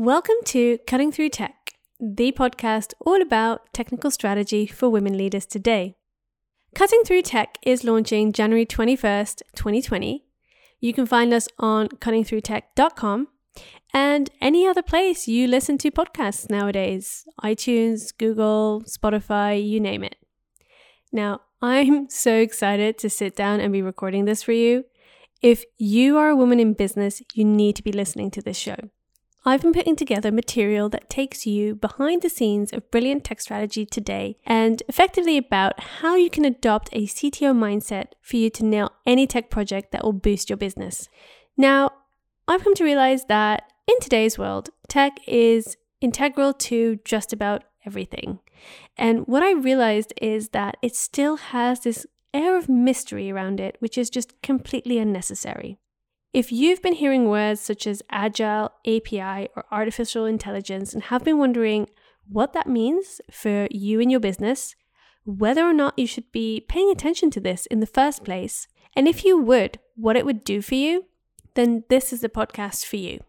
Welcome to Cutting Through Tech, the podcast all about technical strategy for women leaders today. Cutting Through Tech is launching January 21st, 2020. You can find us on cuttingthroughtech.com and any other place you listen to podcasts nowadays iTunes, Google, Spotify, you name it. Now, I'm so excited to sit down and be recording this for you. If you are a woman in business, you need to be listening to this show. I've been putting together material that takes you behind the scenes of brilliant tech strategy today and effectively about how you can adopt a CTO mindset for you to nail any tech project that will boost your business. Now, I've come to realize that in today's world, tech is integral to just about everything. And what I realized is that it still has this air of mystery around it, which is just completely unnecessary. If you've been hearing words such as agile, API, or artificial intelligence and have been wondering what that means for you and your business, whether or not you should be paying attention to this in the first place, and if you would, what it would do for you, then this is the podcast for you.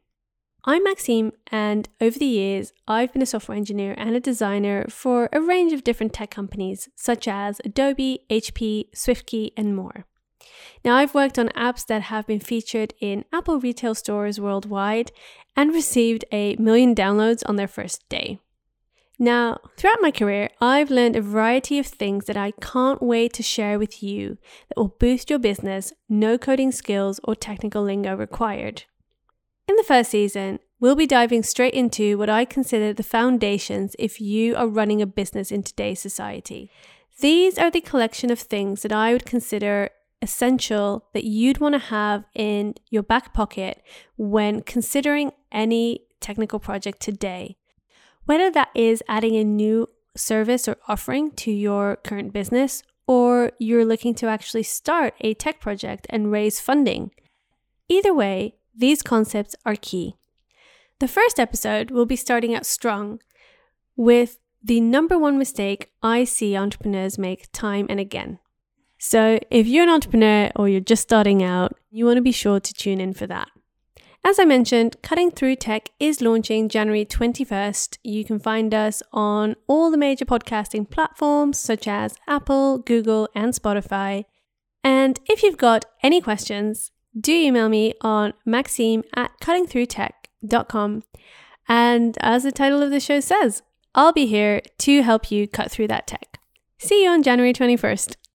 I'm Maxime, and over the years, I've been a software engineer and a designer for a range of different tech companies such as Adobe, HP, SwiftKey, and more. Now, I've worked on apps that have been featured in Apple retail stores worldwide and received a million downloads on their first day. Now, throughout my career, I've learned a variety of things that I can't wait to share with you that will boost your business, no coding skills or technical lingo required. In the first season, we'll be diving straight into what I consider the foundations if you are running a business in today's society. These are the collection of things that I would consider essential that you'd want to have in your back pocket when considering any technical project today. Whether that is adding a new service or offering to your current business, or you're looking to actually start a tech project and raise funding. Either way, these concepts are key. The first episode will be starting out strong with the number one mistake I see entrepreneurs make time and again. So, if you're an entrepreneur or you're just starting out, you want to be sure to tune in for that. As I mentioned, Cutting Through Tech is launching January 21st. You can find us on all the major podcasting platforms such as Apple, Google, and Spotify. And if you've got any questions, do email me on maxime at cuttingthroughtech.com. And as the title of the show says, I'll be here to help you cut through that tech. See you on January 21st.